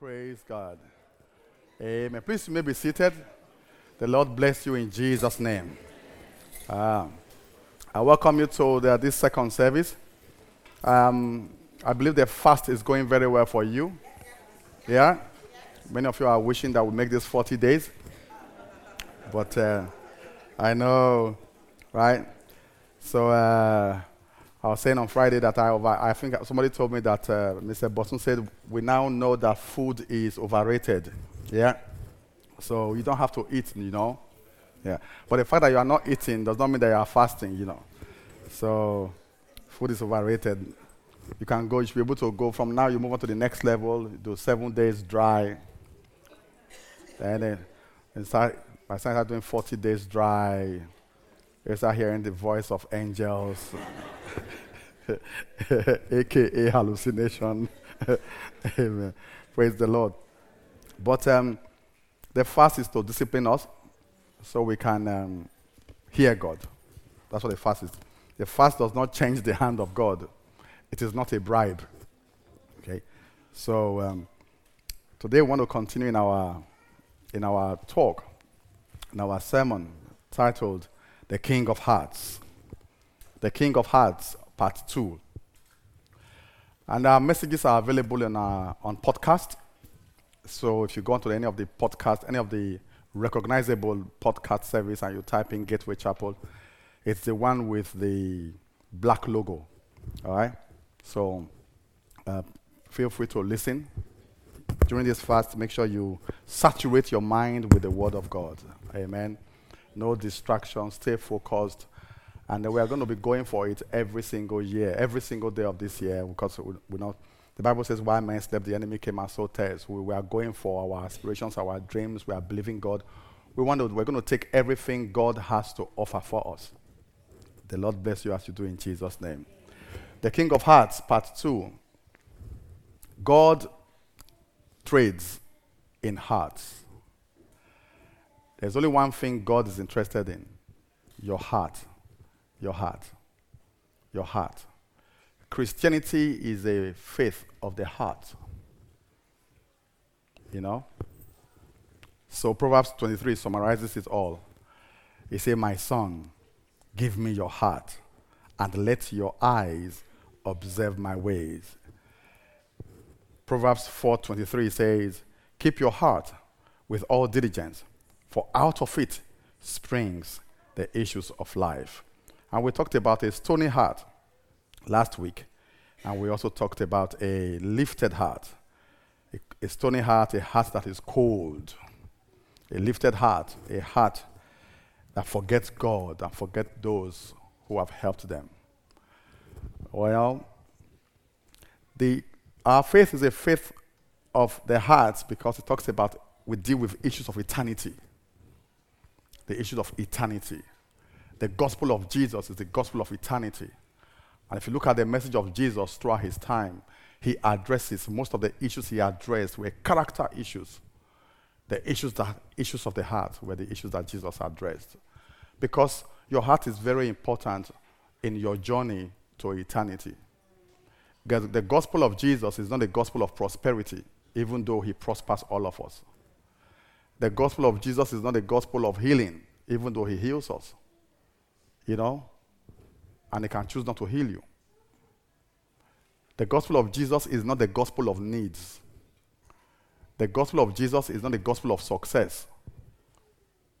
Praise God. Amen. Please, you may be seated. The Lord bless you in Jesus' name. Uh, I welcome you to the, this second service. Um, I believe the fast is going very well for you. Yeah? Many of you are wishing that we make this 40 days. But uh, I know, right? So uh, I was saying on Friday that I, over, I think somebody told me that uh, Mr. Boston said we now know that food is overrated. Yeah? So you don't have to eat, you know? Yeah. But the fact that you are not eating does not mean that you are fasting, you know? So food is overrated. You can go, you should be able to go from now, you move on to the next level, do seven days dry. And then start, by the time doing 40 days dry, you start hearing the voice of angels, aka hallucination. Amen. Praise the Lord. But um, the fast is to discipline us so we can um, hear God. That's what the fast is. The fast does not change the hand of God, it is not a bribe. Okay? So um, today we want to continue in our, in our talk, in our sermon titled The King of Hearts. The King of Hearts, Part 2. And our messages are available our, on podcast. So if you go onto any of the podcast, any of the recognizable podcast service, and you type in Gateway Chapel, it's the one with the black logo. All right? So uh, feel free to listen. During this fast, make sure you saturate your mind with the Word of God. Amen. No distractions, stay focused. And we are going to be going for it every single year, every single day of this year, because we, we know the Bible says, "While men slept, the enemy came and so tears." We, we are going for our aspirations, our dreams. We are believing God. We want to, we're going to take everything God has to offer for us. The Lord bless you as you do in Jesus' name. The King of Hearts, Part Two. God trades in hearts. There's only one thing God is interested in: your heart your heart. Your heart. Christianity is a faith of the heart. You know? So Proverbs 23 summarizes it all. He says, My son, give me your heart and let your eyes observe my ways. Proverbs 4:23 says, "Keep your heart with all diligence, for out of it springs the issues of life." And we talked about a stony heart last week. And we also talked about a lifted heart. A, a, stony heart, a heart that is cold. A lifted heart, a heart that forgets God and forgets those who have helped them. Well, the, our faith is a faith of the heart because it talks about we deal with issues of eternity. The issues of eternity the gospel of Jesus is the gospel of eternity. And if you look at the message of Jesus throughout his time, he addresses most of the issues he addressed were character issues. The issues that issues of the heart were the issues that Jesus addressed. Because your heart is very important in your journey to eternity. Because the gospel of Jesus is not the gospel of prosperity, even though he prospers all of us. The gospel of Jesus is not the gospel of healing, even though he heals us you know, and He can choose not to heal you. The gospel of Jesus is not the gospel of needs. The gospel of Jesus is not the gospel of success.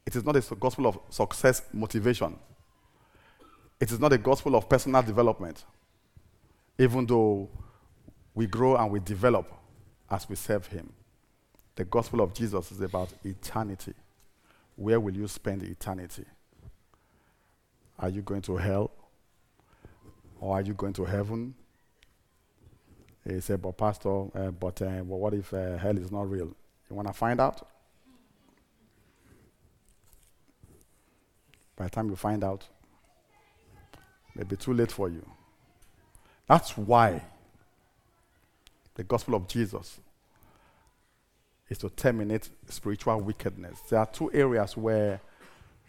It is not the gospel of success motivation. It is not the gospel of personal development, even though we grow and we develop as we serve Him. The gospel of Jesus is about eternity. Where will you spend eternity? Are you going to hell? Or are you going to heaven? He said, But, Pastor, uh, but uh, well, what if uh, hell is not real? You want to find out? By the time you find out, may be too late for you. That's why the gospel of Jesus is to terminate spiritual wickedness. There are two areas where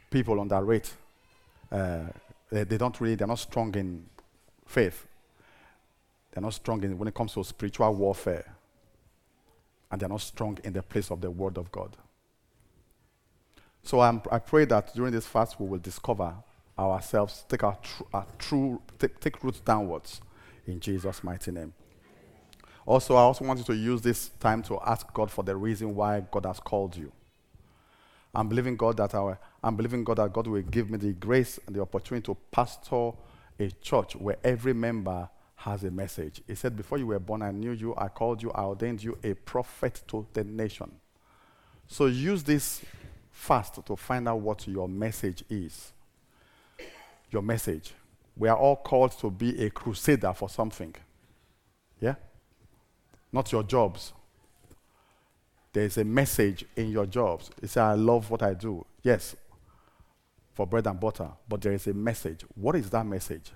people underrate Uh, they, they, don't really, they're not strong in faith. They're not strong in when it comes to spiritual warfare. and they're not strong in the place of the Word of God. So I'm, i pray that during this fast we will discover ourselves, take our, tr- our true, take, take roots downwards in Jesus' mighty name. Also, I also want you to use this time to ask God for the reason why God has called you. I'm believing God that our, I'm believing God that God will give me the grace and the opportunity to pastor a church where every member has a message. He said, Before you were born, I knew you, I called you, I ordained you a prophet to the nation. So use this fast to find out what your message is. Your message. We are all called to be a crusader for something. Yeah? Not your jobs. There's a message in your jobs. You say, I love what I do. Yes, for bread and butter. But there is a message. What is that message?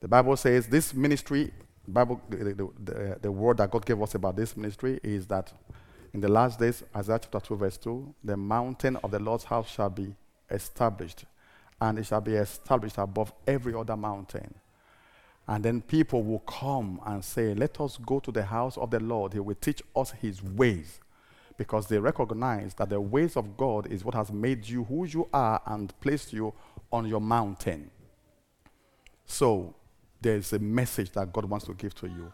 The Bible says this ministry, Bible, the, the, the, the word that God gave us about this ministry is that in the last days, Isaiah chapter 2, verse 2, the mountain of the Lord's house shall be established, and it shall be established above every other mountain. And then people will come and say, Let us go to the house of the Lord. He will teach us his ways. Because they recognize that the ways of God is what has made you who you are and placed you on your mountain. So, there's a message that God wants to give to you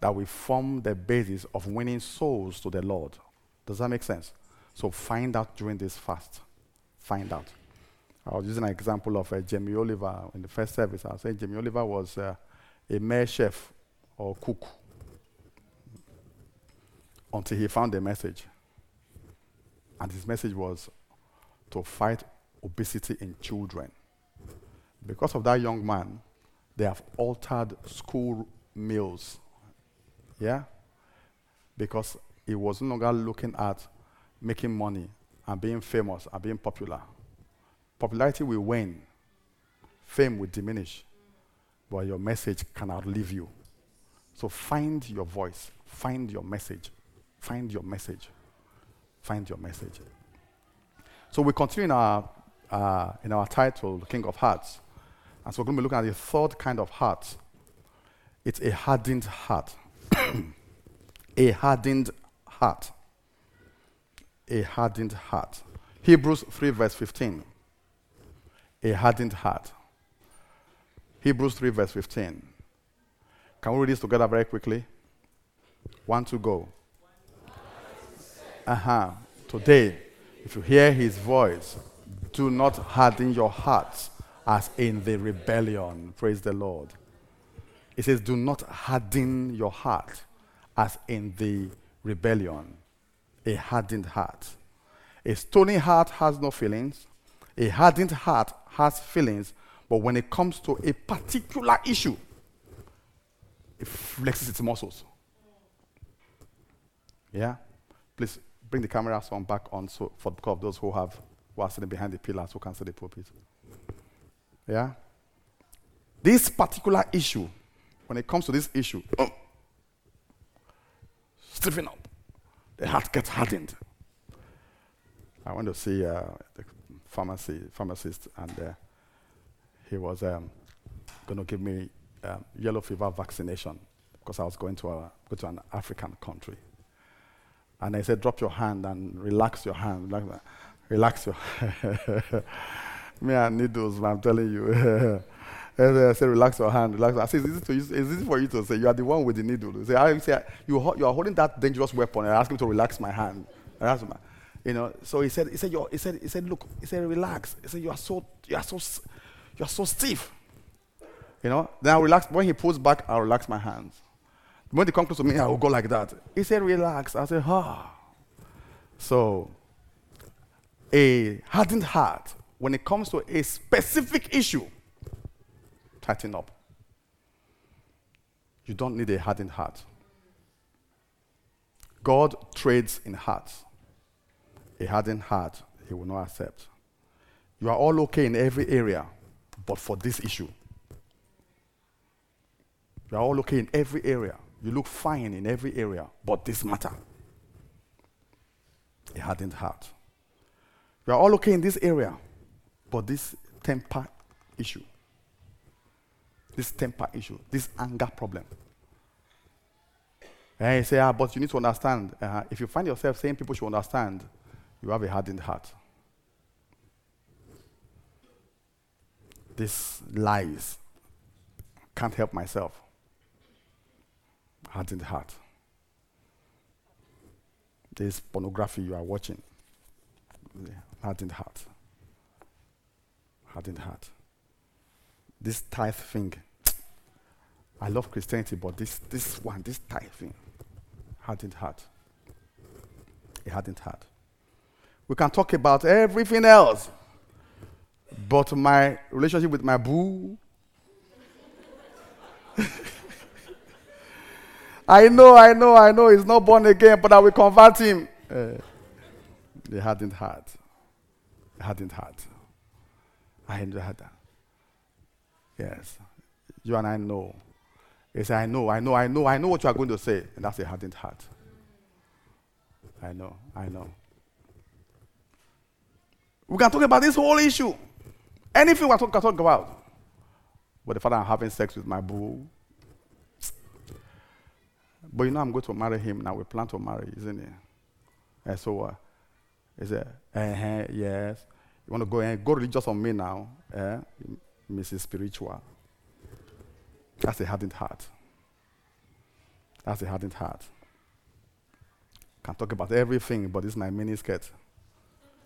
that will form the basis of winning souls to the Lord. Does that make sense? So find out during this fast. Find out. I was using an example of uh, Jamie Oliver in the first service. I was saying Jamie Oliver was uh, a mere chef or cook until he found the message. And his message was to fight obesity in children. Because of that young man, they have altered school meals. Yeah? Because he was no longer looking at making money and being famous and being popular. Popularity will wane, fame will diminish, but your message can outlive you. So find your voice, find your message, find your message, find your message. So we continue in our, uh, in our title, King of Hearts. And so we're going to be looking at the third kind of heart. It's a hardened heart. a hardened heart. A hardened heart. Hebrews 3, verse 15. A hardened heart. Hebrews 3, verse 15. Can we read this together very quickly? One to go. Uh huh. Today, if you hear his voice, do not harden your hearts as in the rebellion. Praise the Lord. It says, Do not harden your heart as in the rebellion. A hardened heart. A stony heart has no feelings. A hardened heart has feelings, but when it comes to a particular issue, it flexes its muscles. Yeah? Please bring the camera on back on so for of those who have who are sitting behind the pillars who can see the pulpit. Yeah? This particular issue, when it comes to this issue, oh, stiffen up. The heart gets hardened. I went to see uh, the pharmacy, pharmacist, and uh, he was um, going to give me um, yellow fever vaccination because I was going to, a, go to an African country. And I said, drop your hand and relax your hand. Relax your Me and needles, I'm telling you. and I said, relax your hand, relax. I said, is it, is it for you to say? You are the one with the needle. Say, I say, you, you are holding that dangerous weapon. I asked him to relax my hand. I asked him, you know. So he said, he said, he said, he said, look, he said, relax. He said, you are so, you are so, you are so stiff. You know. Then I relax. When he pulls back, I relax my hands. When he comes close to me, I will go like that. He said, relax. I said, ah. So, a hardened heart when it comes to a specific issue, tighten up. You don't need a hardened heart. God trades in hearts. A hardened heart, He will not accept. You are all okay in every area, but for this issue. You are all okay in every area. You look fine in every area, but this matter. A hardened heart. You are all okay in this area, but this temper issue, this temper issue, this anger problem, And you say, ah, but you need to understand. Uh, if you find yourself saying people should understand, you have a hardened heart. This lies can't help myself. Hardened heart. This pornography you are watching. Hardened heart. Hardened heart. This tithe thing. I love Christianity, but this, this one, this tithe thing, hardened heart. A hardened heart. We can talk about everything else, but my relationship with my boo. I know, I know, I know he's not born again, but I will convert him. Uh, the hardened heart. The hardened heart. I enjoy that. Yes. You and I know. He said, I know, I know, I know, I know what you are going to say. And that's a hardened heart. I know, I know. We can talk about this whole issue. Anything we can talk about. But the father, I'm having sex with my boo. But you know, I'm going to marry him now. We plan to marry, isn't it? And so, uh, he said, uh-huh, yes. You want to go and go religious on me now? Eh? Mrs. Spiritual. That's a hardened heart. That's a hardened heart. Can talk about everything, but this is my mini skirt.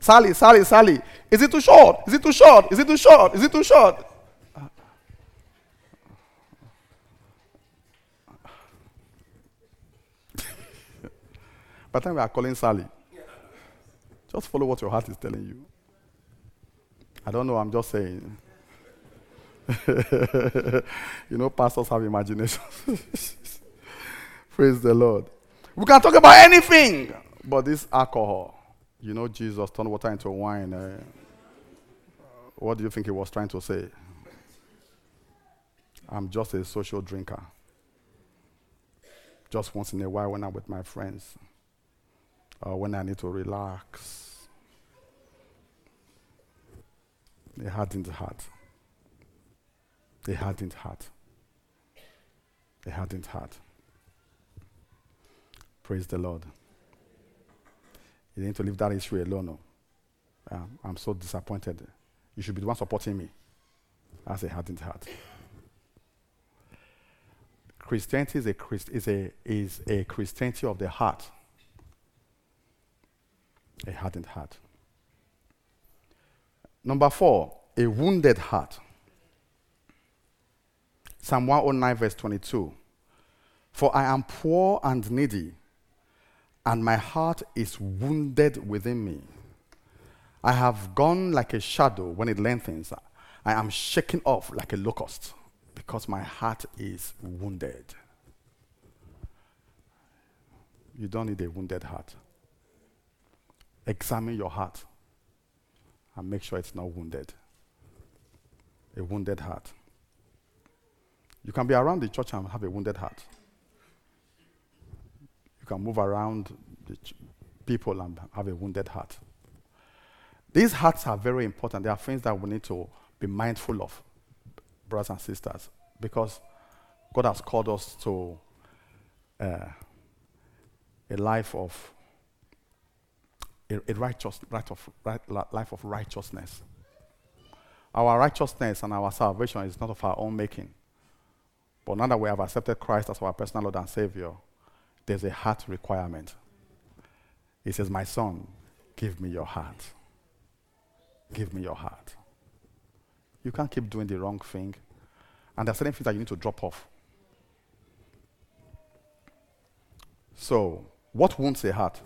Sally, Sally, Sally. Is it too short? Is it too short? Is it too short? Is it too short? By the time we are calling Sally, just follow what your heart is telling you. I don't know, I'm just saying. you know, pastors have imagination. Praise the Lord. We can talk about anything, but this alcohol, you know, Jesus turned water into wine. Uh, what do you think he was trying to say? I'm just a social drinker. Just once in a while when I'm with my friends, or when I need to relax. A hardened heart. A hardened heart. A hardened heart. Praise the Lord. You need to leave that issue alone. No. Uh, I'm so disappointed. You should be the one supporting me. That's a hardened heart. Christianity is a, Christ, is, a, is a Christianity of the heart. A hardened heart. Number four, a wounded heart. Psalm 109, verse 22. For I am poor and needy, and my heart is wounded within me. I have gone like a shadow when it lengthens. I am shaken off like a locust because my heart is wounded. You don't need a wounded heart. Examine your heart and make sure it's not wounded. A wounded heart. You can be around the church and have a wounded heart. You can move around the ch- people and have a wounded heart. These hearts are very important. They are things that we need to be mindful of, brothers and sisters, because God has called us to uh, a life of a, a righteous right of, right, life of righteousness. Our righteousness and our salvation is not of our own making. But now that we have accepted Christ as our personal Lord and Savior, there's a heart requirement. He says, My son, give me your heart. Give me your heart. You can't keep doing the wrong thing. And there are certain things that you need to drop off. So, what wounds a heart?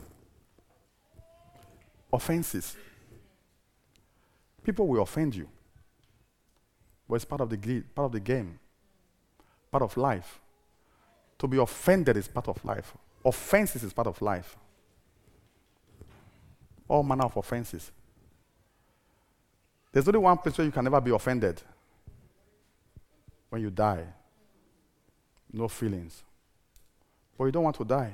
Offenses. People will offend you. But it's part of the, part of the game part of life. To be offended is part of life. Offenses is part of life. All manner of offenses. There's only one place where you can never be offended when you die. No feelings. But you don't want to die.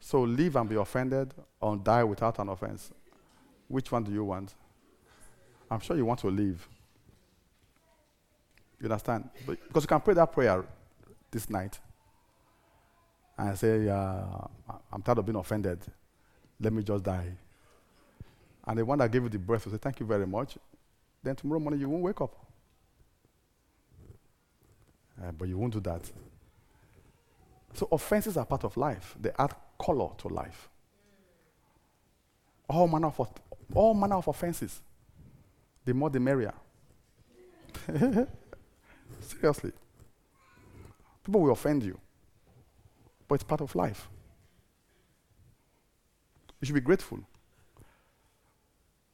So live and be offended or die without an offense. Which one do you want? I'm sure you want to live. You understand? But, because you can pray that prayer this night. and say, uh, I'm tired of being offended. Let me just die. And the one that gave you the breath will say, Thank you very much. Then tomorrow morning you won't wake up. Uh, but you won't do that. So offenses are part of life. They add color to life. All manner of all manner of offenses. The more the merrier. Seriously. People will offend you. But it's part of life. You should be grateful.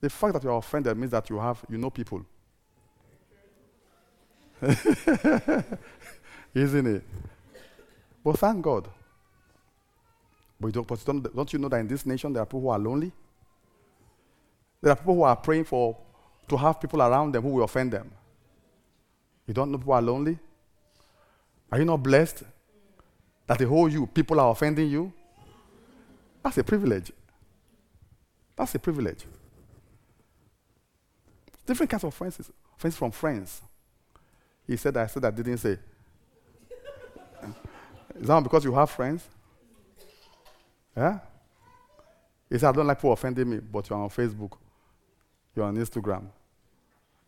The fact that you are offended means that you have you know people. Isn't it? But thank God. But, don't, but don't, don't you know that in this nation there are people who are lonely? There are people who are praying for to have people around them who will offend them. You don't know people are lonely? Are you not blessed that the whole you people are offending you? That's a privilege. That's a privilege. Different kinds of offenses. Offenses from friends. He said I said I didn't say. Is that because you have friends? Yeah? He said, I don't like people offending me, but you're on Facebook, you're on Instagram,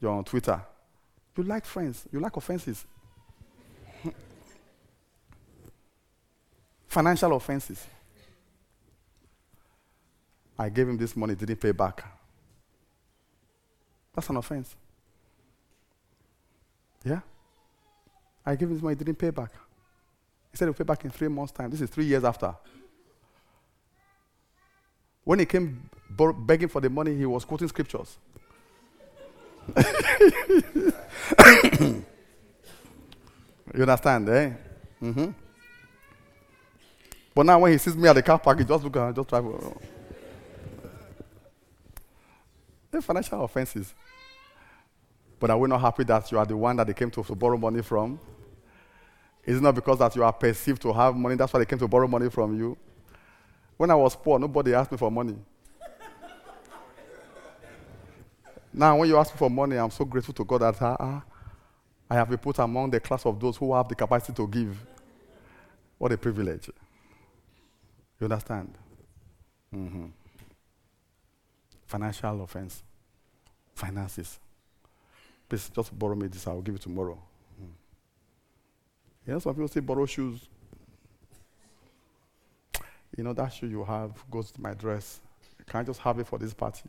you're on Twitter. You like friends, you like offenses. Financial offenses. I gave him this money, didn't pay back. That's an offense. Yeah? I gave him this money, didn't pay back. He said he'll pay back in three months' time. This is three years after. When he came begging for the money, he was quoting scriptures. you understand, eh? Mm-hmm. But now when he sees me at the car park, he just look at just drive. The financial offenses. But are we not happy that you are the one that they came to, to borrow money from? Is it not because that you are perceived to have money? That's why they came to borrow money from you. When I was poor, nobody asked me for money. now, when you ask me for money, I'm so grateful to God that uh, I have been put among the class of those who have the capacity to give. What a privilege. You understand? Mm-hmm. Financial offense. Finances. Please just borrow me this, I'll give you tomorrow. You know, some people say borrow shoes. You know, that shoe you have goes to my dress. Can I just have it for this party?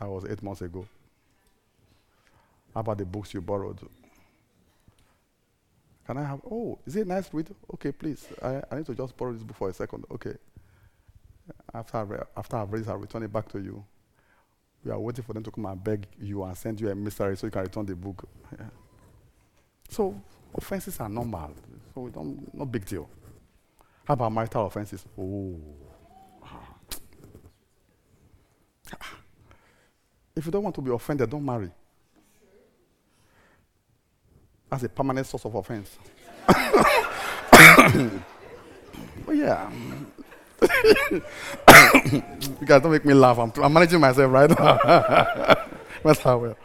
That was eight months ago. How about the books you borrowed? Can I have? Oh, is it nice read? Okay, please. I, I need to just borrow this book for a second. Okay. After I re- after I've read it, I'll return it back to you. We are waiting for them to come and beg you and send you a mystery so you can return the book. Yeah. So offenses are normal. So we don't, no big deal. How about marital offenses? Oh. Ah. If you don't want to be offended, don't marry. That's a permanent source of offense. oh, yeah. you guys don't make me laugh. I'm, I'm managing myself right now. That's how well.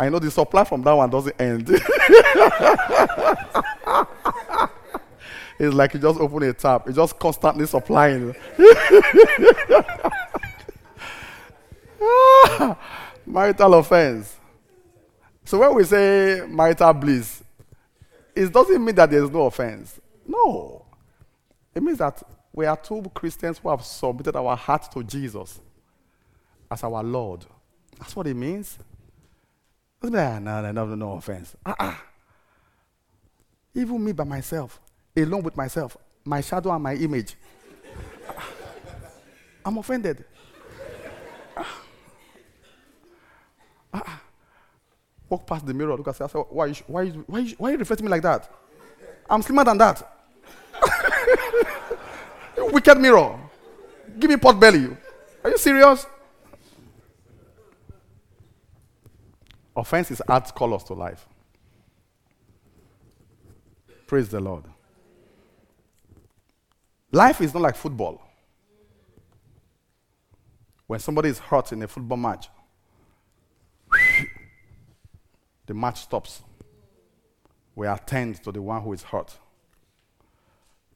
I know the supply from that one doesn't end. it's like you just open a tap, it's just constantly supplying. marital offense. So when we say marital bliss, it doesn't mean that there's no offense. No. It means that we are two Christians who have submitted our hearts to Jesus as our Lord. That's what it means. No, no, no, no offense. Uh-uh. Even me by myself, alone with myself, my shadow and my image. Uh-uh. I'm offended. Uh-uh. Walk past the mirror, look at myself. Why, you, why, why, why are you reflecting me like that? I'm slimmer than that. Wicked mirror. Give me pot belly. Are you serious? Offenses adds colors to life. Praise the Lord. Life is not like football. When somebody is hurt in a football match, the match stops. we attend to the one who is hurt.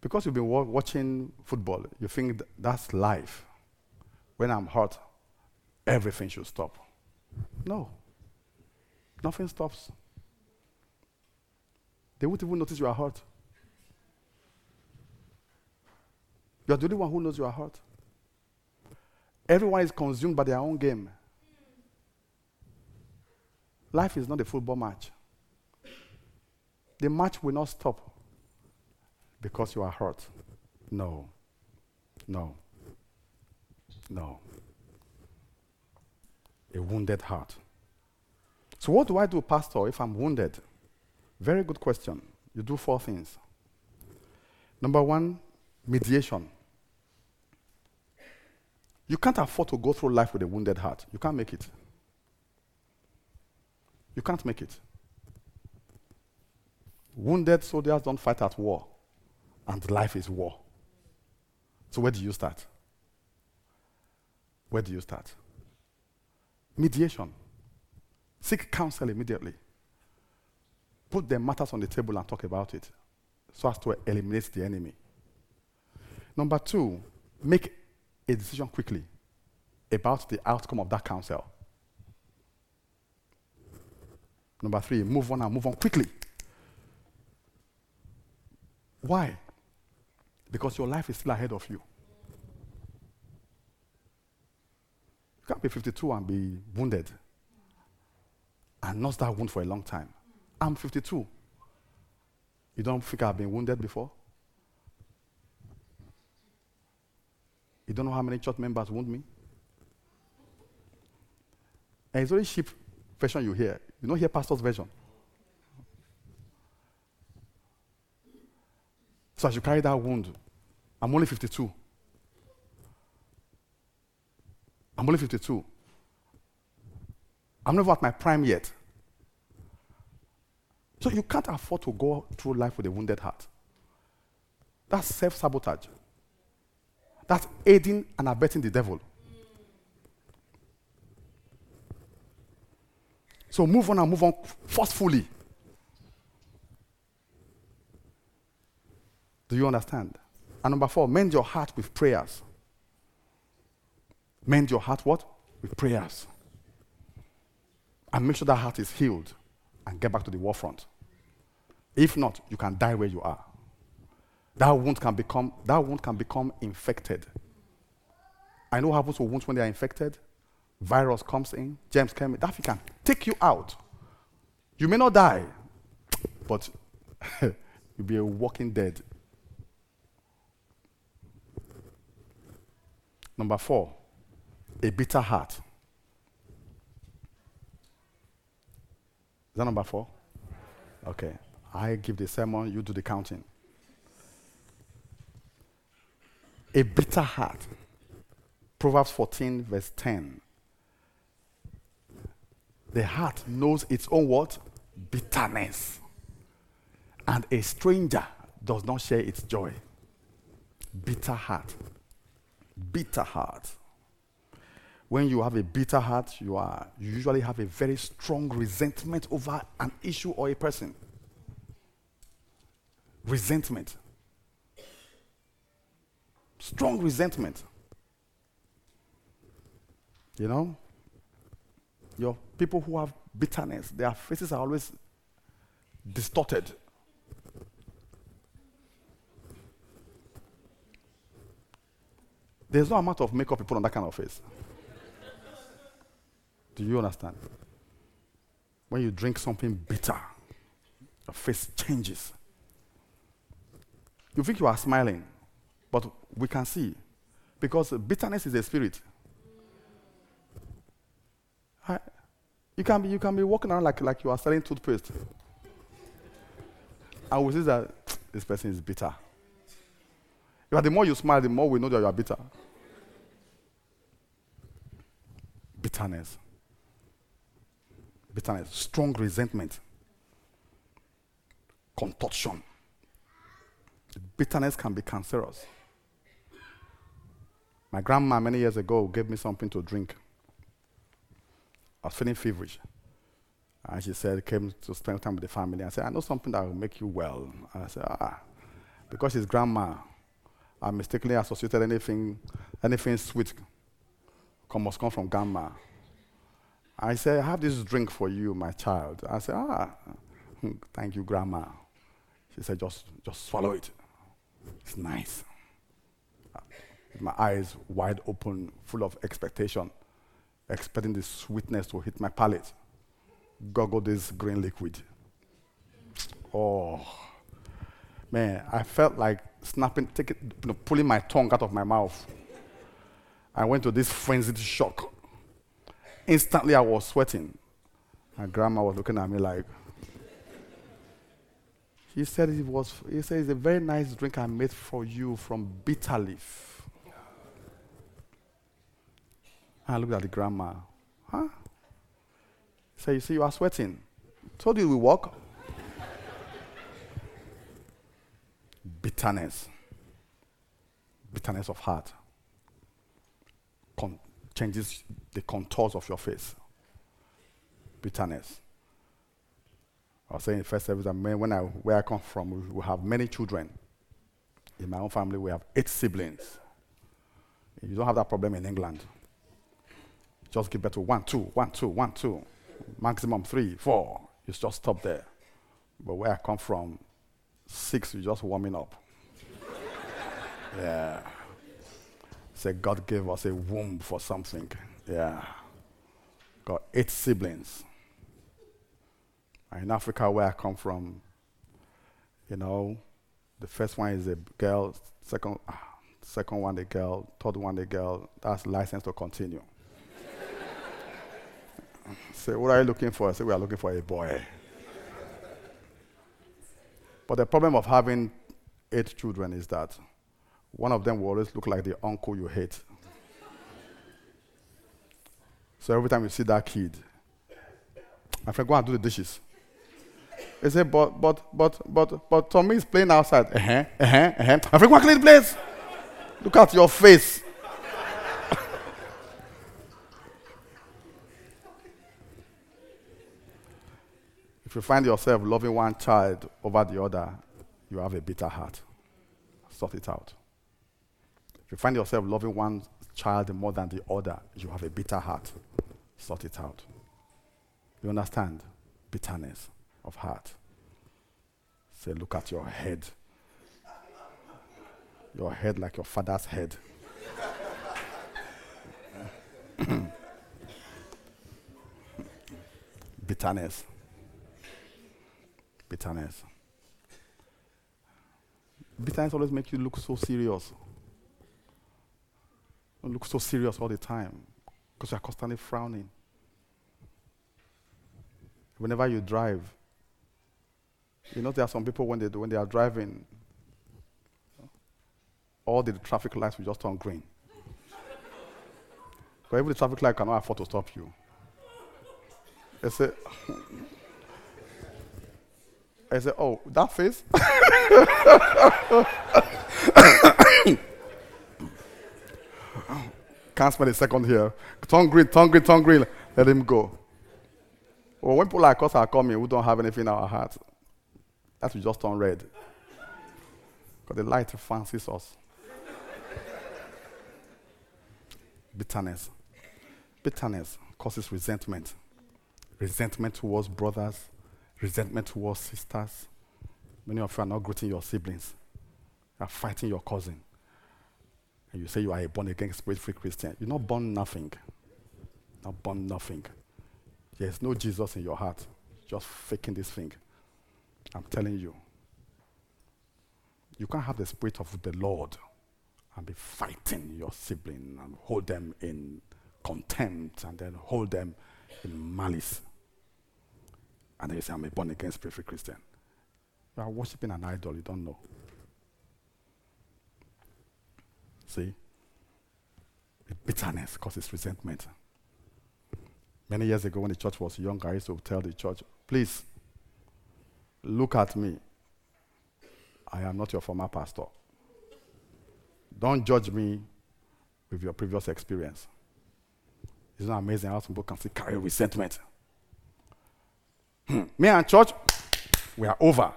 Because you've been wa- watching football, you think th- that's life. When I'm hurt, everything should stop. No. Nothing stops. They won't even notice you are hurt. You are the only one who knows you are hurt. Everyone is consumed by their own game. Life is not a football match. The match will not stop because you are hurt. No. No. No. A wounded heart. So, what do I do, Pastor, if I'm wounded? Very good question. You do four things. Number one, mediation. You can't afford to go through life with a wounded heart. You can't make it. You can't make it. Wounded soldiers don't fight at war, and life is war. So, where do you start? Where do you start? Mediation. Seek counsel immediately. Put the matters on the table and talk about it so as to eliminate the enemy. Number two, make a decision quickly about the outcome of that counsel. Number three, move on and move on quickly. Why? Because your life is still ahead of you. You can't be 52 and be wounded and nurse that wound for a long time. I'm 52. You don't think I've been wounded before? You don't know how many church members wound me? And it's only sheep version you hear. You don't hear pastor's version. So I should carry that wound. I'm only 52. I'm only 52. I'm never at my prime yet. So you can't afford to go through life with a wounded heart. That's self sabotage. That's aiding and abetting the devil. So move on and move on forcefully. Do you understand? And number four, mend your heart with prayers. Mend your heart what? With prayers. And make sure that heart is healed and get back to the war front. If not, you can die where you are. That wound can become that wound can become infected. I know what happens to wounds when they are infected. Virus comes in, germs come in, that can take you out. You may not die, but you'll be a walking dead. Number four, a bitter heart. That number four? Okay. I give the sermon, you do the counting. A bitter heart. Proverbs 14, verse 10. The heart knows its own what? Bitterness. And a stranger does not share its joy. Bitter heart. Bitter heart. When you have a bitter heart, you, are, you usually have a very strong resentment over an issue or a person. Resentment. Strong resentment. You know? Your people who have bitterness, their faces are always distorted. There's no amount of makeup you put on that kind of face. Do you understand? When you drink something bitter, your face changes. You think you are smiling, but we can see because bitterness is a spirit. I, you can be you can be walking around like, like you are selling toothpaste. And we see that this person is bitter. But the more you smile, the more we know that you are bitter. Bitterness. Bitterness. Strong resentment. Contortion. Bitterness can be cancerous. My grandma, many years ago, gave me something to drink. I was feeling feverish. And she said, came to spend time with the family. I said, I know something that will make you well. And I said, ah, because she's grandma, I mistakenly associated anything, anything sweet must come from grandma. I said, I have this drink for you, my child. I said, ah, thank you, grandma. She said, just, just swallow it. It's nice. my eyes wide open, full of expectation, expecting the sweetness to hit my palate. Goggle this green liquid. Oh, man, I felt like snapping, taking, you know, pulling my tongue out of my mouth. I went to this frenzied shock. Instantly, I was sweating. My grandma was looking at me like, he said it was, he said it's a very nice drink I made for you from bitter leaf. I looked at the grandma. Huh? He said, you see, you are sweating. Told you we walk. bitterness. Bitterness of heart con- changes the contours of your face. Bitterness. I was saying in first service that when I, where I come from, we, have many children. In my own family, we have eight siblings. You don't have that problem in England. Just give birth to one, two, one, two, one, two. Maximum three, four. You just stop there. But where I come from, six, you're just warming up. yeah. Say God gave us a womb for something. Yeah. Got eight siblings. In Africa, where I come from, you know, the first one is a girl, second, second one a girl, third one a girl. That's license to continue. Say, what are you looking for? I say, we are looking for a boy. but the problem of having eight children is that one of them will always look like the uncle you hate. So every time you see that kid, my friend, go and do the dishes. He said, but, but, but, but, but Tommy is playing outside. Uh-huh, uh-huh, uh-huh. My friend, go and clean the place. Look at your face. if you find yourself loving one child over the other, you have a bitter heart. Sort it out. You find yourself loving one child more than the other, you have a bitter heart. Sort it out. You understand? Bitterness of heart. Say, look at your head. Your head like your father's head. Bitterness. Bitterness. Bitterness always makes you look so serious. Don't look so serious all the time because you're constantly frowning. Whenever you drive, you know there are some people when they do, when they are driving, all the traffic lights will just turn green. but even the traffic light cannot afford to stop you. They say, I say, oh, that face? Can't spend a second here. Tongue green, tongue green, tongue green. Let him go. Well, when people like us are coming, we don't have anything in our hearts. That we just turn red. Because the light fancies us. Bitterness. Bitterness causes resentment. Resentment towards brothers, resentment towards sisters. Many of you are not greeting your siblings. You are fighting your cousin and you say you are a born again, spirit free Christian, you're not born nothing. Not born nothing. There's no Jesus in your heart. Just faking this thing. I'm telling you. You can't have the spirit of the Lord and be fighting your sibling and hold them in contempt and then hold them in malice. And then you say, I'm a born again spirit free Christian. You are worshiping an idol you don't know. See? Bitterness causes resentment. Many years ago, when the church was young, I used to tell the church, please, look at me. I am not your former pastor. Don't judge me with your previous experience. It's not amazing how some people can still carry resentment. Hmm. Me and church, we are over,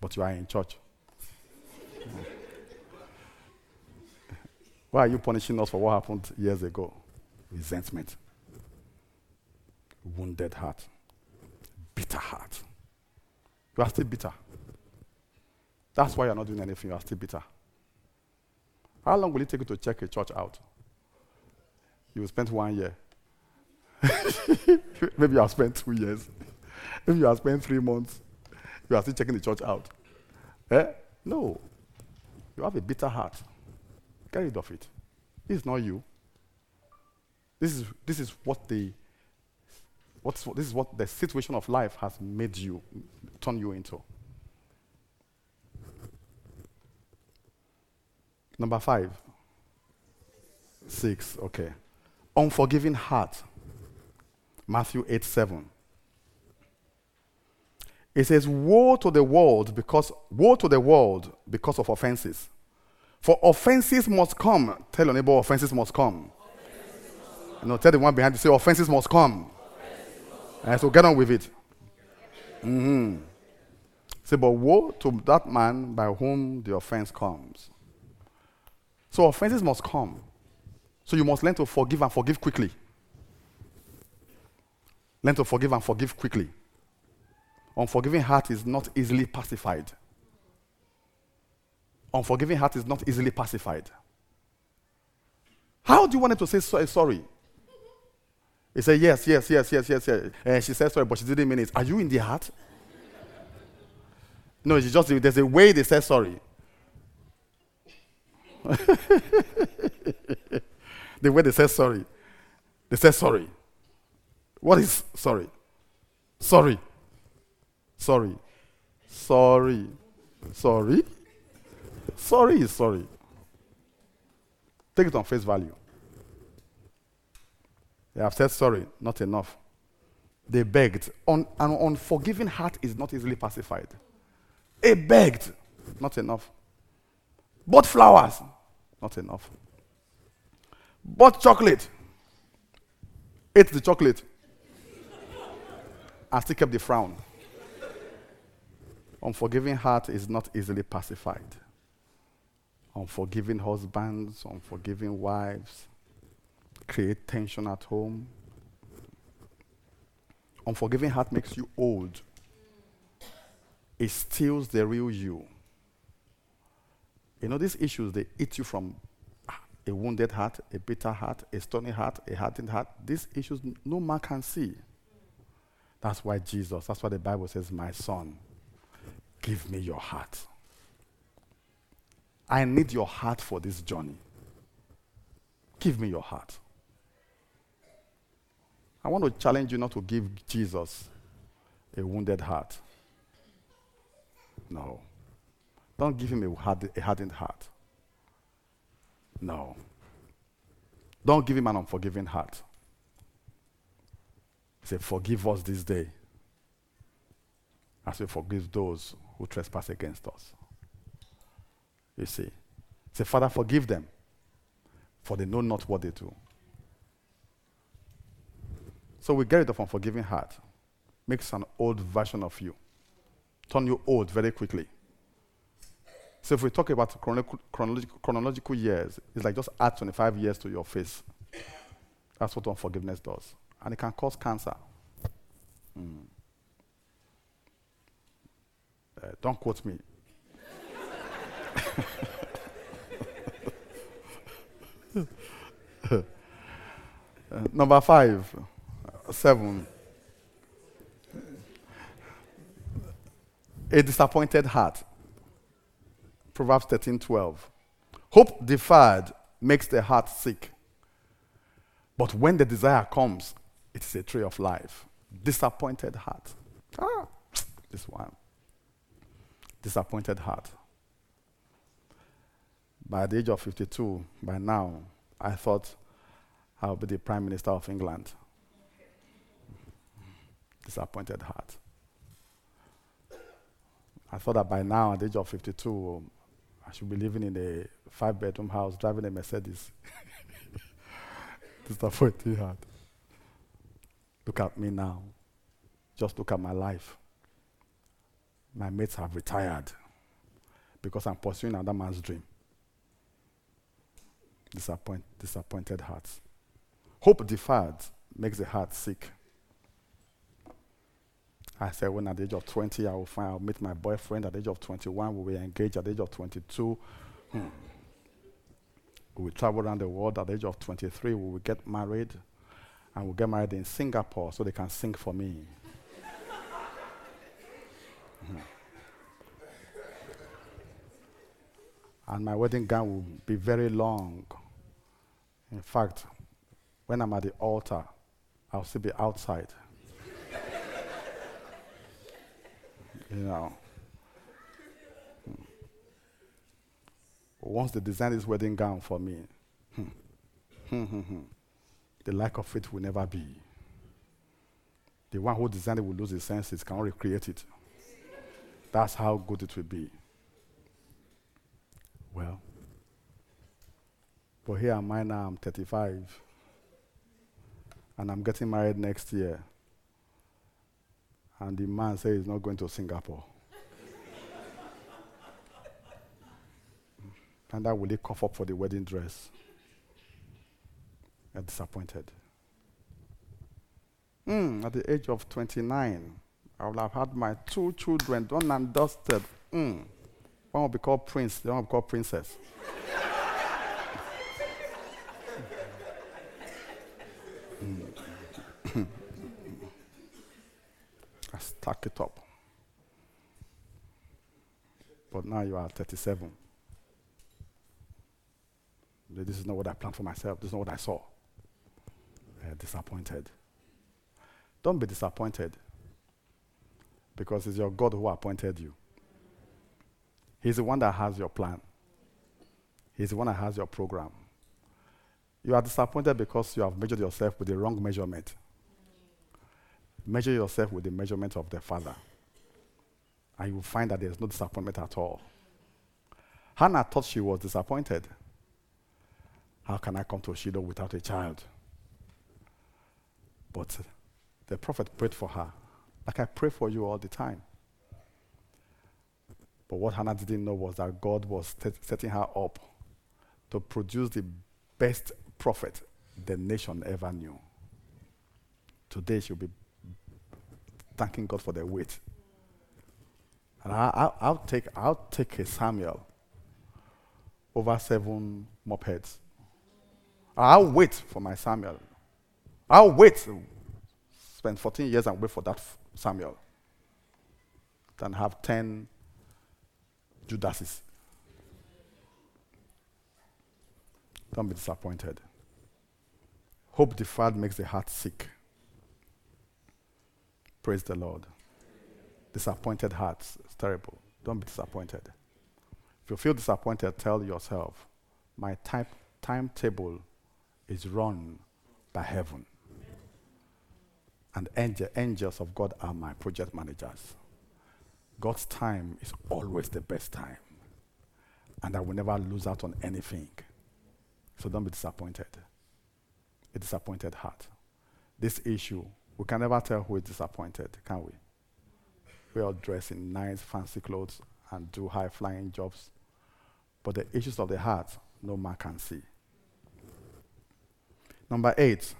but you are in church. Why are you punishing us for what happened years ago? Resentment, wounded heart, bitter heart. You are still bitter. That's why you're not doing anything, you are still bitter. How long will it take you to check a church out? You will spend one year. Maybe you have spent two years. Maybe you have spent three months. You are still checking the church out. Eh? No. You have a bitter heart. Get rid of it. This is not you. This is, this is what the what's, this is what the situation of life has made you, turn you into. Number five. Six, okay. Unforgiving heart. Matthew 8 7. It says, Woe to the world because woe to the world because of offenses. For offenses must come. Tell your neighbor, offenses must come. Offenses must come. No, tell the one behind you, say, offenses must come. And eh, so get on with it. Mm-hmm. Say, but woe to that man by whom the offense comes. So offenses must come. So you must learn to forgive and forgive quickly. Learn to forgive and forgive quickly. Unforgiving heart is not easily pacified. Unforgiving heart is not easily pacified. How do you want him to say eh, sorry? He said, Yes, yes, yes, yes, yes, yes. And she said sorry, but she didn't mean it. Are you in the heart? No, it's just there's a way they say sorry. the way they say sorry. They say sorry. What is sorry? Sorry. Sorry. Sorry. Sorry. Sorry is sorry. Take it on face value. They have said sorry, not enough. They begged. Un- an unforgiving heart is not easily pacified. They begged, not enough. Bought flowers, not enough. Bought chocolate, ate the chocolate, and still kept the frown. Unforgiving heart is not easily pacified. Unforgiving husbands, unforgiving wives create tension at home. Unforgiving heart makes you old. It steals the real you. You know, these issues, they eat you from a wounded heart, a bitter heart, a stony heart, a hardened heart. These issues no man can see. That's why Jesus, that's why the Bible says, My son, give me your heart. I need your heart for this journey. Give me your heart. I want to challenge you not to give Jesus a wounded heart. No. Don't give him a, hard, a hardened heart. No. Don't give him an unforgiving heart. Say, forgive us this day as we forgive those who trespass against us. You see. Say, Father, forgive them, for they know not what they do. So we get rid of unforgiving heart. Makes an old version of you. Turn you old very quickly. So if we talk about chronological, chronological years, it's like just add 25 years to your face. That's what unforgiveness does. And it can cause cancer. Mm. Uh, don't quote me. number five, seven. A disappointed heart. Proverbs 13 12. Hope deferred makes the heart sick. But when the desire comes, it is a tree of life. Disappointed heart. Ah, this one. Disappointed heart. By the age of 52, by now, I thought I would be the Prime Minister of England. Disappointed heart. I thought that by now, at the age of 52, I should be living in a five bedroom house, driving a Mercedes. Disappointed heart. Look at me now. Just look at my life. My mates have retired because I'm pursuing another man's dream. Disappoint, disappointed hearts. Hope deferred makes the heart sick. I said, when at the age of 20, I will find, I'll meet my boyfriend. At the age of 21, we will engage. At the age of 22, hmm. we will travel around the world. At the age of 23, we will get married. And we'll get married in Singapore so they can sing for me. hmm. And my wedding gown will be very long. In fact, when I'm at the altar, I'll still be outside. you know. Once they design this wedding gown for me, hmm, hmm, hmm, the lack of it will never be. The one who designed it will lose his senses, cannot recreate it. That's how good it will be. Well, but here am I now, I'm 35, and I'm getting married next year and the man says he's not going to Singapore. and that will he cough up for the wedding dress? I'm disappointed. Mm, at the age of 29, I will have had my two children done and dusted. Mm. One will be called Prince, the other will be called Princess. mm. I stack it up. But now you are 37. This is not what I planned for myself. This is not what I saw. I disappointed. Don't be disappointed because it's your God who appointed you. He's the one that has your plan, He's the one that has your program. You are disappointed because you have measured yourself with the wrong measurement. Measure yourself with the measurement of the Father. And you will find that there's no disappointment at all. Hannah thought she was disappointed. How can I come to Shiloh without a child? But the prophet prayed for her, like I pray for you all the time. But what Hannah didn't know was that God was setting her up to produce the best prophet the nation ever knew. Today she'll be thanking God for their wait. And I, will take, I'll take a Samuel over seven mopeds. I'll wait for my Samuel. I'll wait, spend 14 years and wait for that Samuel, than have 10 Judases. Don't be disappointed. Hope deferred makes the heart sick. Praise the Lord. Disappointed hearts. It's terrible. Don't be disappointed. If you feel disappointed, tell yourself, my type, timetable is run by heaven. And angel, angels of God are my project managers. God's time is always the best time. And I will never lose out on anything. So don't be disappointed. A disappointed heart. This issue we can never tell who is disappointed, can we? We all dress in nice, fancy clothes and do high flying jobs. But the issues of the heart, no man can see. Number eight,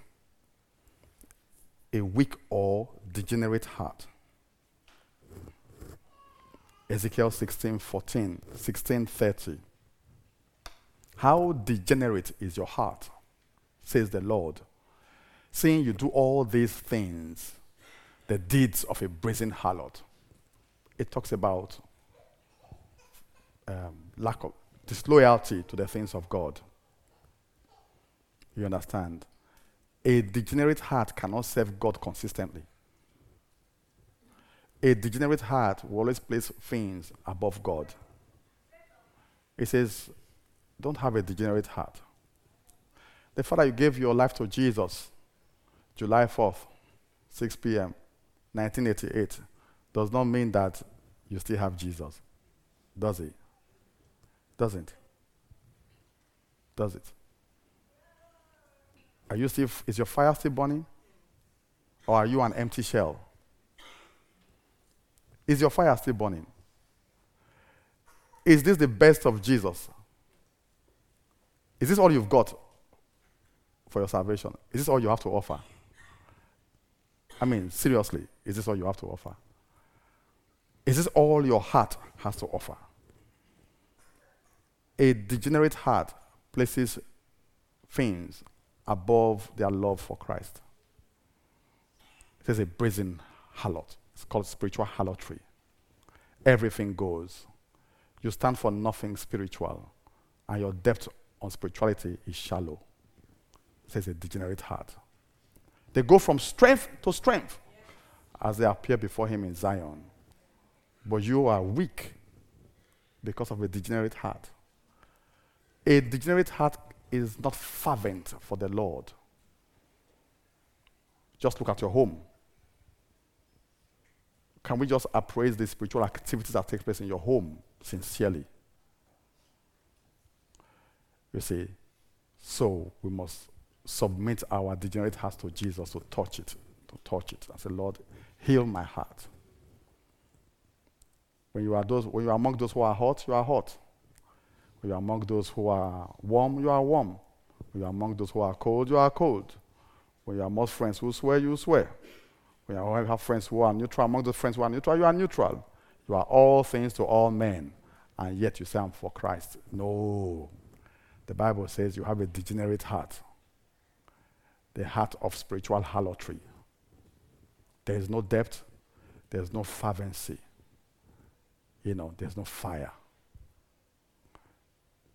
a weak or degenerate heart. Ezekiel 16 14, 16 30. How degenerate is your heart, says the Lord seeing you do all these things, the deeds of a brazen harlot. It talks about um, lack of disloyalty to the things of God. You understand? A degenerate heart cannot serve God consistently. A degenerate heart will always place things above God. He says, Don't have a degenerate heart. The Father, you gave your life to Jesus July 4th, 6 p.m., 1988, does not mean that you still have Jesus. Does it? Doesn't. Does it? Are you still, is your fire still burning? Or are you an empty shell? Is your fire still burning? Is this the best of Jesus? Is this all you've got for your salvation? Is this all you have to offer? I mean, seriously, is this all you have to offer? Is this all your heart has to offer? A degenerate heart places things above their love for Christ. It is a brazen harlot. It's called spiritual harlotry. Everything goes. You stand for nothing spiritual, and your depth on spirituality is shallow. It says a degenerate heart. They go from strength to strength as they appear before him in Zion. But you are weak because of a degenerate heart. A degenerate heart is not fervent for the Lord. Just look at your home. Can we just appraise the spiritual activities that take place in your home sincerely? You see, so we must submit our degenerate hearts to Jesus to touch it, to touch it. and say, Lord, heal my heart. When you are those, when you are among those who are hot, you are hot. When you are among those who are warm, you are warm. When you are among those who are cold, you are cold. When you are among friends who swear, you swear. When you have friends who are neutral, among those friends who are neutral, you are neutral. You are all things to all men, and yet you say, I'm for Christ. No. The Bible says you have a degenerate heart, the heart of spiritual harlotry. There is no depth, there's no fervency, you know, there's no fire.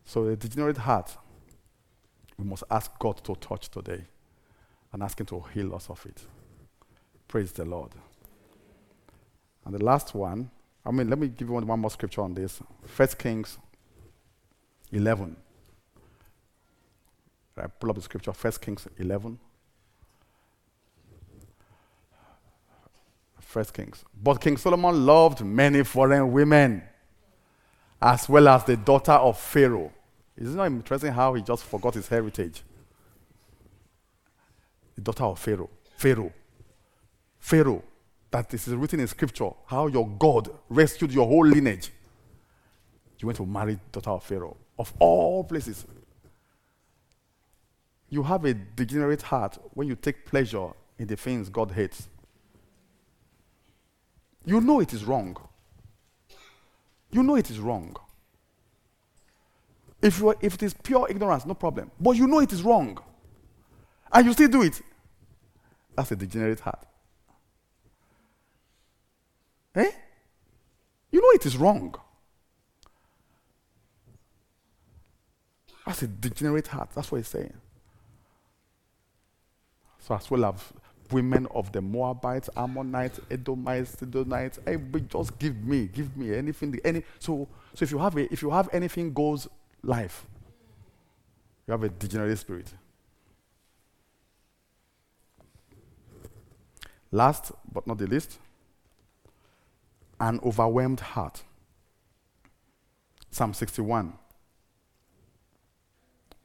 So, the degenerate heart, we must ask God to touch today and ask Him to heal us of it. Praise the Lord. And the last one, I mean, let me give you one, one more scripture on this. First Kings 11. I pull up the scripture, First Kings 11. First Kings. But King Solomon loved many foreign women, as well as the daughter of Pharaoh. Isn't it interesting how he just forgot his heritage? The daughter of Pharaoh. Pharaoh. Pharaoh, that this is written in scripture, how your God rescued your whole lineage. You went to marry daughter of Pharaoh, of all places. You have a degenerate heart when you take pleasure in the things God hates. You know it is wrong. You know it is wrong. If, you are, if it is pure ignorance, no problem. But you know it is wrong. And you still do it. That's a degenerate heart. Eh? You know it is wrong. That's a degenerate heart. That's what he's saying. So as well as women of the Moabites, Ammonites, Edomites, Sidonites, hey, just give me, give me anything. Any so so if you have a, if you have anything goes life, you have a degenerate spirit. Last but not the least, an overwhelmed heart. Psalm 61,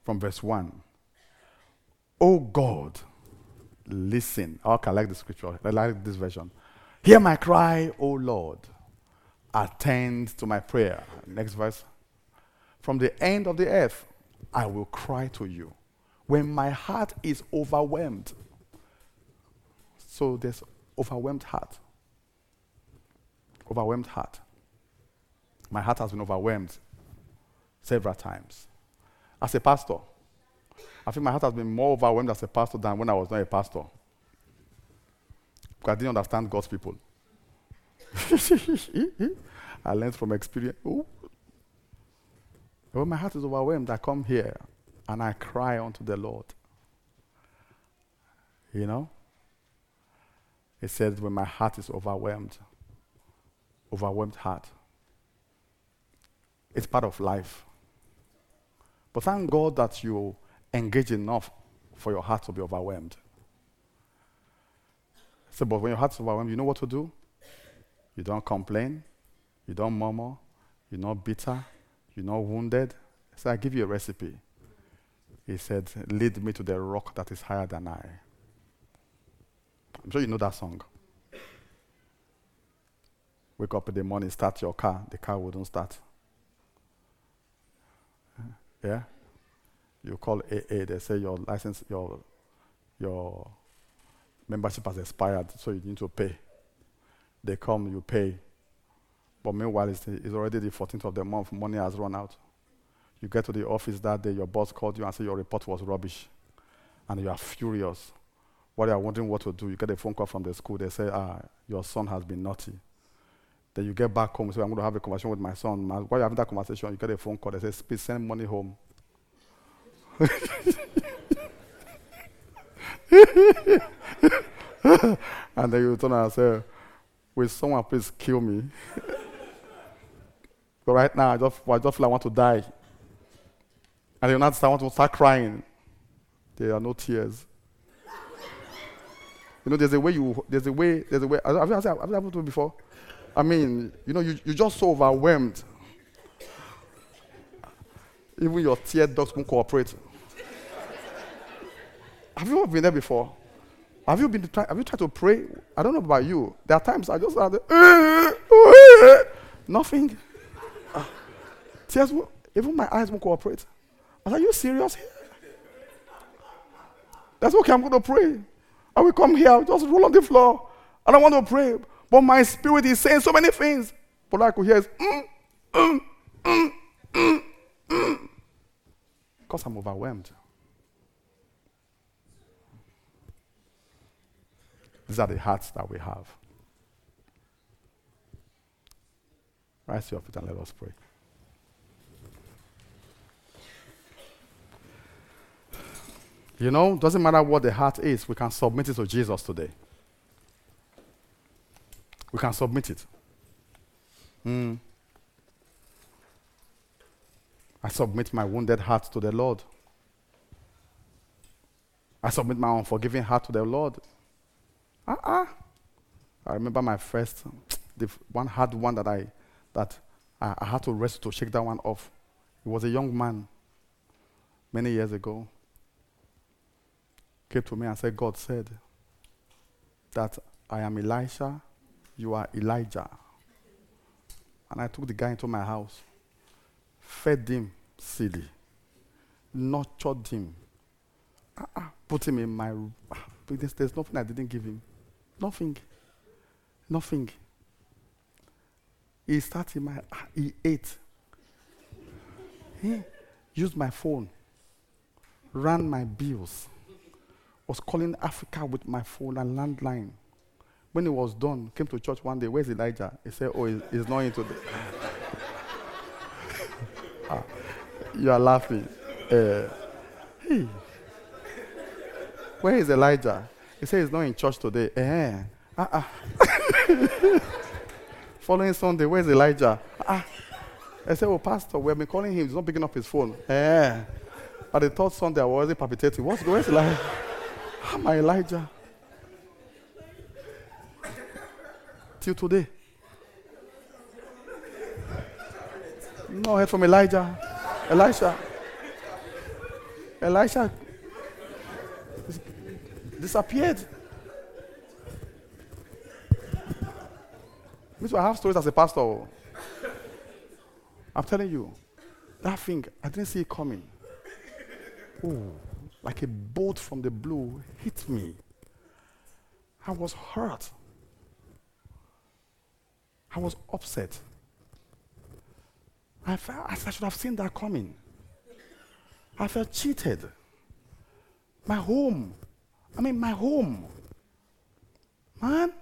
from verse 1. Oh God, listen. Okay, I like the scripture. I like this version. Hear my cry, O Lord. Attend to my prayer. Next verse. From the end of the earth, I will cry to you when my heart is overwhelmed. So there's overwhelmed heart overwhelmed heart. My heart has been overwhelmed several times. As a pastor, I think my heart has been more overwhelmed as a pastor than when I was not a pastor. Because I didn't understand God's people. I learned from experience. Ooh. When my heart is overwhelmed, I come here and I cry unto the Lord. You know? It says, when my heart is overwhelmed, overwhelmed heart. It's part of life. But thank God that you engage enough for your heart to be overwhelmed. So, but when your heart's overwhelmed, you know what to do? You don't complain, you don't murmur, you're not bitter, you're not wounded. So I give you a recipe. He said, Lead me to the rock that is higher than I. I'm sure you know that song. Wake up in the morning, start your car, the car wouldn't start. Yeah? You call AA, they say your license, your, your membership has expired, so you need to pay. They come, you pay. But meanwhile, it's, it's already the 14th of the month, money has run out. You get to the office that day, your boss called you and said your report was rubbish. And you are furious. While you are wondering what to do, you get a phone call from the school. They say, ah, your son has been naughty. Then you get back home, say, I'm going to have a conversation with my son. While you're having that conversation, you get a phone call. They say, please send money home. and then you turn and say, Will someone please kill me? but right now, I just, I just feel I want to die. And you not I want to start crying. There are no tears. You know, there's a way you, there's a way, there's a way. Have you, have you happened to me before? I mean, you know, you, you're just so overwhelmed. Even your tear ducts won't cooperate. Have you ever been there before? Have you been try, have you tried to pray? I don't know about you. There are times I just nothing. Uh, tears, even my eyes won't cooperate. Are you serious? That's okay, I'm going to pray. I will come here, I'll just roll on the floor. I don't want to pray. But my spirit is saying so many things. But I could hear is, mm, mm, mm, mm, mm. Because I'm overwhelmed. These are the hearts that we have. Rise your feet and let us pray. You know, doesn't matter what the heart is, we can submit it to Jesus today. We can submit it. Mm. I submit my wounded heart to the Lord. I submit my unforgiving heart to the Lord. Uh-uh. I remember my first, the one hard one that I that I, I had to rest to shake that one off. He was a young man many years ago came to me and said, God said that I am Elisha, you are Elijah. And I took the guy into my house, fed him silly, nurtured him, uh-uh, put him in my. Uh, there's nothing I didn't give him. Nothing. Nothing. He started my. He ate. He used my phone, ran my bills was calling Africa with my phone and landline. When he was done, came to church one day. Where's Elijah? He said, Oh, he's, not into the. ah, you are laughing. Uh, hey, where is Elijah? He said he's not in church today. Eh, uh-uh. Following Sunday, where's Elijah? Ah. I said, Oh, Pastor, we have been calling him. He's not picking up his phone. Eh. But the third Sunday, I was already palpitating. What's going on, Elijah? I'm Elijah. Till today. No heard from Elijah. Elisha. Elisha disappeared. Means I have stories as a pastor. I'm telling you, that thing, I didn't see it coming. Ooh like a bolt from the blue, hit me. I was hurt. I was upset. I felt I should have seen that coming. I felt cheated. My home. I mean, my home. Man.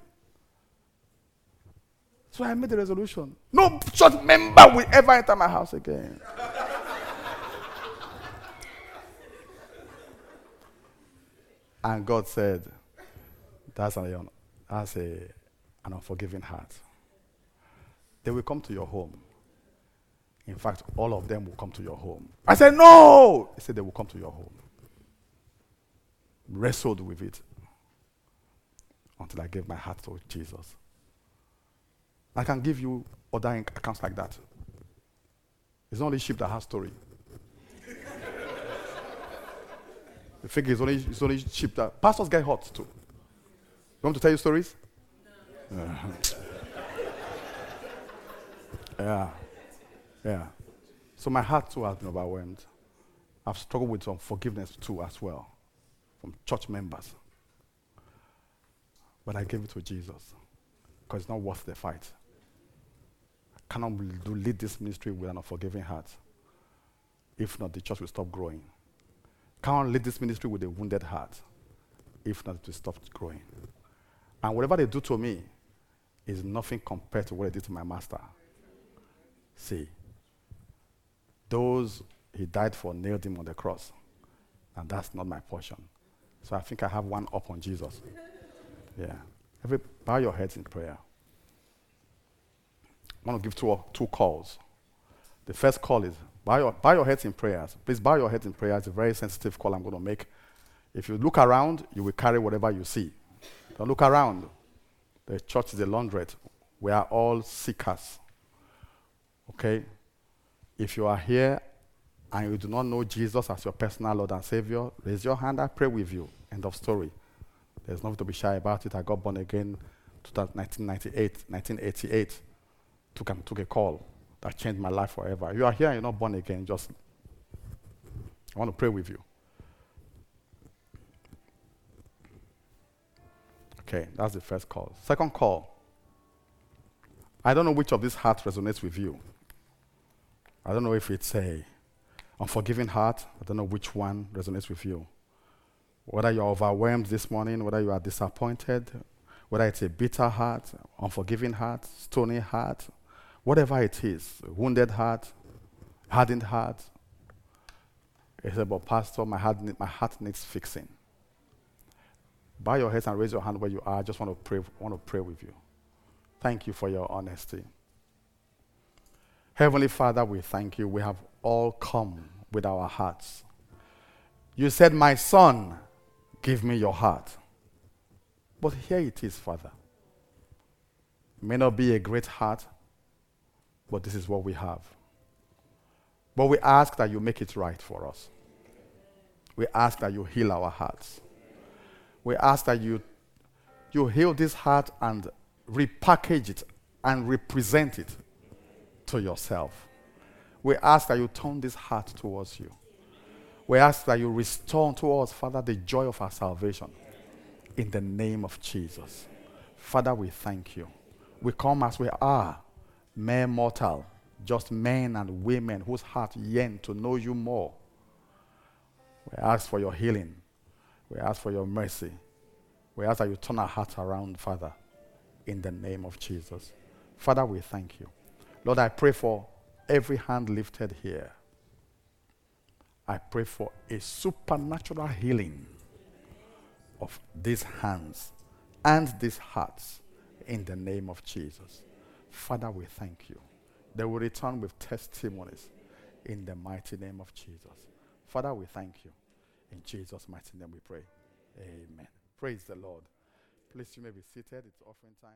So I made the resolution. No church member will ever enter my house again. And God said, that's, an, that's a, an unforgiving heart. They will come to your home. In fact, all of them will come to your home. I said, No! He said, They will come to your home. Wrestled with it until I gave my heart to Jesus. I can give you other accounts like that. It's only sheep that has story. You think it's only, it's only cheap that pastors get hot too. You want to tell you stories? No. Yeah. Yeah. So my heart too has been overwhelmed. I've struggled with some forgiveness too as well from church members. But I gave it to Jesus because it's not worth the fight. I cannot do, lead this ministry with an unforgiving heart. If not, the church will stop growing. Can't lead this ministry with a wounded heart. If not, it will stop growing. And whatever they do to me is nothing compared to what they did to my master. See, those he died for nailed him on the cross. And that's not my portion. So I think I have one up on Jesus. Yeah. Every, bow your heads in prayer. I want to give two, two calls. The first call is bow your, bow your heads in prayers. Please bow your heads in prayer. It's a very sensitive call I'm going to make. If you look around, you will carry whatever you see. Don't look around. The church is a laundrette. We are all seekers. Okay? If you are here and you do not know Jesus as your personal Lord and Savior, raise your hand. I pray with you. End of story. There's nothing to be shy about it. I got born again 1998, 1988. Took, took a call that changed my life forever. You are here you're not born again. Just, I want to pray with you. Okay, that's the first call. Second call. I don't know which of these hearts resonates with you. I don't know if it's a unforgiving heart. I don't know which one resonates with you. Whether you're overwhelmed this morning, whether you are disappointed, whether it's a bitter heart, unforgiving heart, stony heart, whatever it is, wounded heart, hardened heart. He said, but Pastor, my heart, my heart needs fixing. Bow your heads and raise your hand where you are. I just want to pray, want to pray with you. Thank you for your honesty. Heavenly Father, we thank you. We have all come with our hearts. You said, My son, Give me your heart. But here it is, Father. It may not be a great heart, but this is what we have. But we ask that you make it right for us. We ask that you heal our hearts. We ask that you, you heal this heart and repackage it and represent it to yourself. We ask that you turn this heart towards you. We ask that you restore to us, Father, the joy of our salvation. In the name of Jesus. Father, we thank you. We come as we are, mere mortal, just men and women whose hearts yearn to know you more. We ask for your healing. We ask for your mercy. We ask that you turn our hearts around, Father, in the name of Jesus. Father, we thank you. Lord, I pray for every hand lifted here. I pray for a supernatural healing of these hands and these hearts in the name of Jesus. Father, we thank you. They will return with testimonies in the mighty name of Jesus. Father, we thank you. In Jesus' mighty name we pray. Amen. Praise the Lord. Please, you may be seated. It's offering time.